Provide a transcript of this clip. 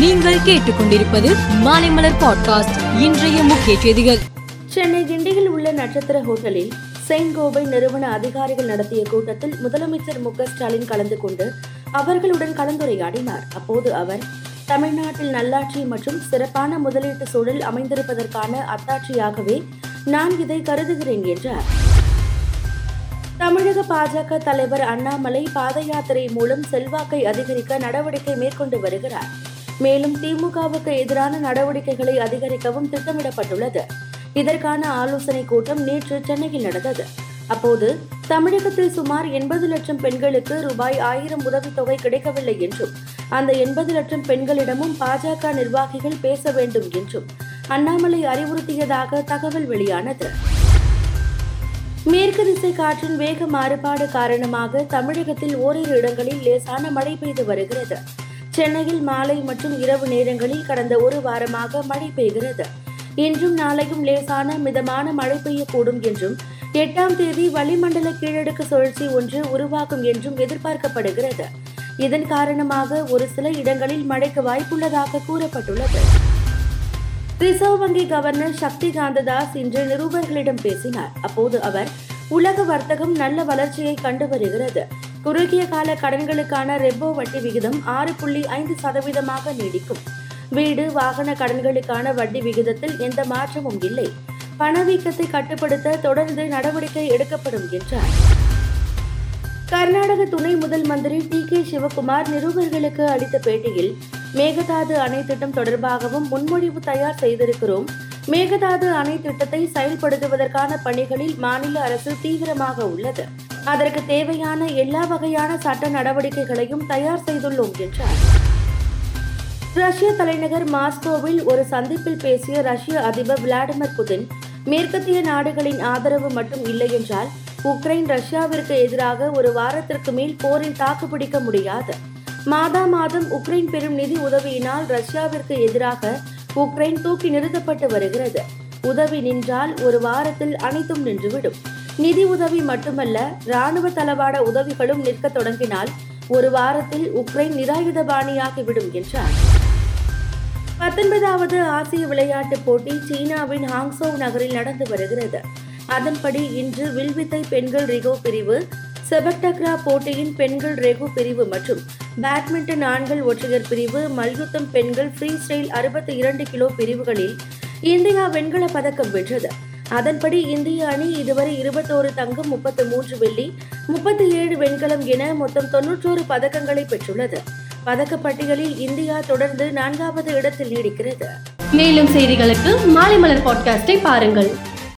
நீங்கள் கேட்டுக்கொண்டிருப்பது மாலைமலர் பாட்காஸ்ட். இன்றைய முக்கிய செய்திகள். சென்னை கிண்டியில் உள்ள நட்சத்திர ஹோட்டலில் செயின்ட் நிறுவன அதிகாரிகள் நடத்திய கூட்டத்தில் முதலமைச்சர் மு ஸ்டாலின் கலந்து கொண்டு அவர்களுடன் கலந்துரையாடினார். அப்போது அவர் தமிழ்நாட்டில் நல்லாட்சி மற்றும் சிறப்பான முதலீட்டு சூழல் அமைந்திருப்பதற்கான அத்தாட்சியாகவே நான் இதை கருதுகிறேன் என்றார். தமிழக பாஜக தலைவர் அண்ணாமலை பாத யாத்திரை மூலம் செல்வாக்கை அதிகரிக்க நடவடிக்கை மேற்கொண்டு வருகிறார். மேலும் திமுகவுக்கு எதிரான நடவடிக்கைகளை அதிகரிக்கவும் திட்டமிடப்பட்டுள்ளது. இதற்கான ஆலோசனை கூட்டம் நேற்று சென்னையில் நடந்தது. அப்போது தமிழகத்தில் சுமார் எண்பது லட்சம் பெண்களுக்கு ரூபாய் ஆயிரம் உதவித்தொகை கிடைக்கவில்லை என்றும் அந்த எண்பது லட்சம் பெண்களிடமும் பாஜக நிர்வாகிகள் பேச வேண்டும் என்றும் அண்ணாமலை அறிவுறுத்தியதாக தகவல் வெளியானது. மேற்கு திசை காற்றின் வேக மாறுபாடு காரணமாக தமிழகத்தில் ஓரிரு இடங்களில் லேசான மழை பெய்து வருகிறது. சென்னையில் மாலை மற்றும் இரவு நேரங்களில் கடந்த ஒரு வாரமாக மழை பெய்கிறது. இன்றும் நாளையும் லேசான மிதமான மழை பெய்யக்கூடும் என்றும் எட்டாம் தேதி வளிமண்டல கீழடுக்கு சுழற்சி ஒன்று உருவாகும் என்றும் எதிர்பார்க்கப்படுகிறது. இதன் காரணமாக ஒரு சில இடங்களில் மழைக்கு வாய்ப்புள்ளதாக கூறப்பட்டுள்ளது. ரிசர்வ் வங்கி கவர்னர் சக்தி காந்ததாஸ் இன்று நிருபர்களிடம் பேசினார். அப்போது அவர் உலக வர்த்தகம் நல்ல வளர்ச்சியை கண்டு வருகிறது. குறுகிய கால கடன்களுக்கான ரெப்போ வட்டி விகிதம் ஆறு புள்ளி ஐந்து சதவீதமாக நீடிக்கும். வீடு வாகன கடன்களுக்கான வட்டி விகிதத்தில் எந்த மாற்றமும் இல்லை. பணவீக்கத்தை கட்டுப்படுத்த தொடர்ந்து நடவடிக்கை எடுக்கப்படும் என்றார். கர்நாடக துணை முதல் மந்திரி டி கே சிவகுமார் நிருபர்களுக்கு அளித்த பேட்டியில் மேகதாது அணை திட்டம் தொடர்பாகவும் முன்மொழிவு தயார் செய்திருக்கிறோம் மேகதாது அணை திட்டத்தை செயல்படுத்துவதற்கான பணிகளில் மாநில அரசு தீவிரமாக உள்ளது. அதற்கு தேவையான எல்லா வகையான சட்ட நடவடிக்கைகளையும் தயார் செய்துள்ளோம் என்றார். ரஷ்ய தலைநகர் மாஸ்கோவில் ஒரு சந்திப்பில் பேசிய ரஷ்ய அதிபர் விளாடிமிர் புதின் மேற்கத்திய நாடுகளின் ஆதரவு மட்டும் இல்லை என்றால் உக்ரைன் ரஷ்யாவிற்கு எதிராக ஒரு வாரத்திற்கு மேல் போரில் தாக்குப்பிடிக்க முடியாது. மாதா மாதம் உக்ரைன் பெறும் நிதி உதவியினால் ரஷ்யாவிற்கு எதிராக உக்ரைன் தூக்கி நிறுத்தப்பட்டு வருகிறது. உதவி நின்றால் ஒரு வாரத்தில் அனைத்தும் நின்றுவிடும். நிதி உதவி மட்டுமல்ல ராணுவ தளவாட உதவிகளும் நிற்க தொடங்கினால் ஒரு வாரத்தில் உக்ரைன் நிராயுதபாணியாகிவிடும் என்றார். பத்தொன்பதாவது ஆசிய விளையாட்டுப் போட்டி சீனாவின் ஹாங்சோ நகரில் நடந்து வருகிறது. அதன்படி இன்று வில்வித்தை பெண்கள் ரிகோ பிரிவு செபக்டக்ரா போட்டியின் பெண்கள் ரெகு பிரிவு மற்றும் பேட்மிண்டன் ஆண்கள் ஒற்றையர் பிரிவு மல்யுத்தம் பெண்கள் ஃப்ரீ ஸ்டைல் அறுபத்தி இரண்டு கிலோ பிரிவுகளில் இந்தியா வெண்கல பதக்கம் வென்றது. அதன்படி இந்திய அணி இதுவரை இருபத்தோரு தங்கம் முப்பத்து மூன்று வெள்ளி முப்பத்தி ஏழு வெண்கலம் என மொத்தம் தொன்னூற்றோரு பதக்கங்களை பெற்றுள்ளது. பதக்கப்பட்டியலில் இந்தியா தொடர்ந்து நான்காவது இடத்தில் நீடிக்கிறது. மேலும் செய்திகளுக்கு மாலை மலர் பாட்காஸ்டை பாருங்கள்.